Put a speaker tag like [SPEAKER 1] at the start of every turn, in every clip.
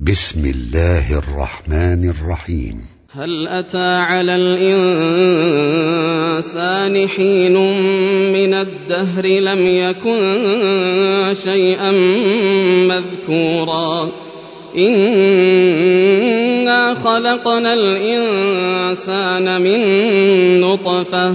[SPEAKER 1] بسم الله الرحمن الرحيم.
[SPEAKER 2] هل أتى على الإنسان حين من الدهر لم يكن شيئا مذكورا؟ إنا خلقنا الإنسان من نطفة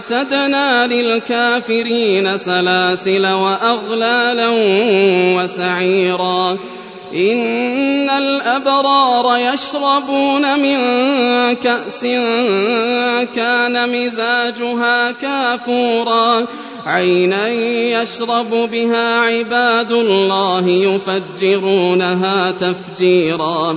[SPEAKER 2] أعتدنا للكافرين سلاسل وأغلالا وسعيرا. إن الأبرار يشربون من كأس كان مزاجها كافورا. عينا يشرب بها عباد الله يفجرونها تفجيرا.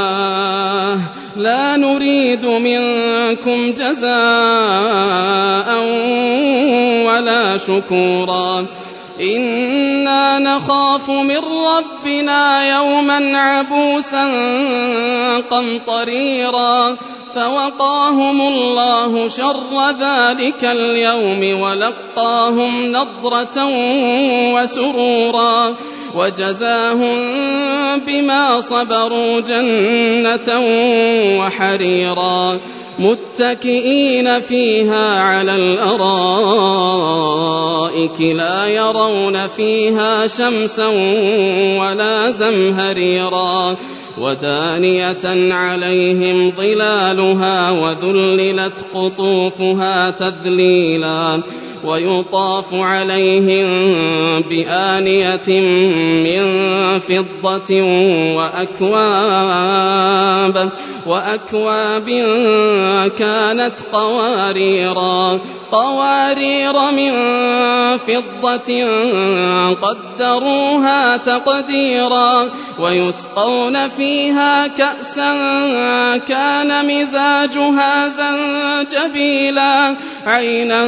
[SPEAKER 2] لا نريد منكم جزاء ولا شكورا. إنا نخاف من ربنا يوما عبوسا قمطريرا. فوقاهم الله شر ذلك اليوم ولقاهم نضرة وسرورا وجزاهم بما صبروا جنة وحريرا متكئين فيها على الأرائك لا يرون فيها شمسا ولا زمهريرا ودانيه عليهم ظلالها وذللت قطوفها تذليلا. ويطاف عليهم بآنية من فضة وأكواب وأكواب كانت قواريرا قوارير من فضة قدروها تقديرا ويسقون فيها كأسا كان مزاجها زنجبيلا عينا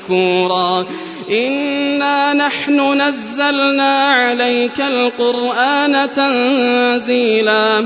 [SPEAKER 2] إنا نحن نزلنا عليك القرآن تنزيلا.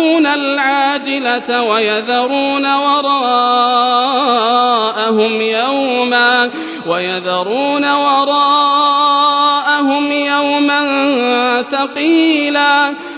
[SPEAKER 2] يحبون العاجلة ويذرون وراءهم يوما ويذرون وراءهم يوما ثقيلا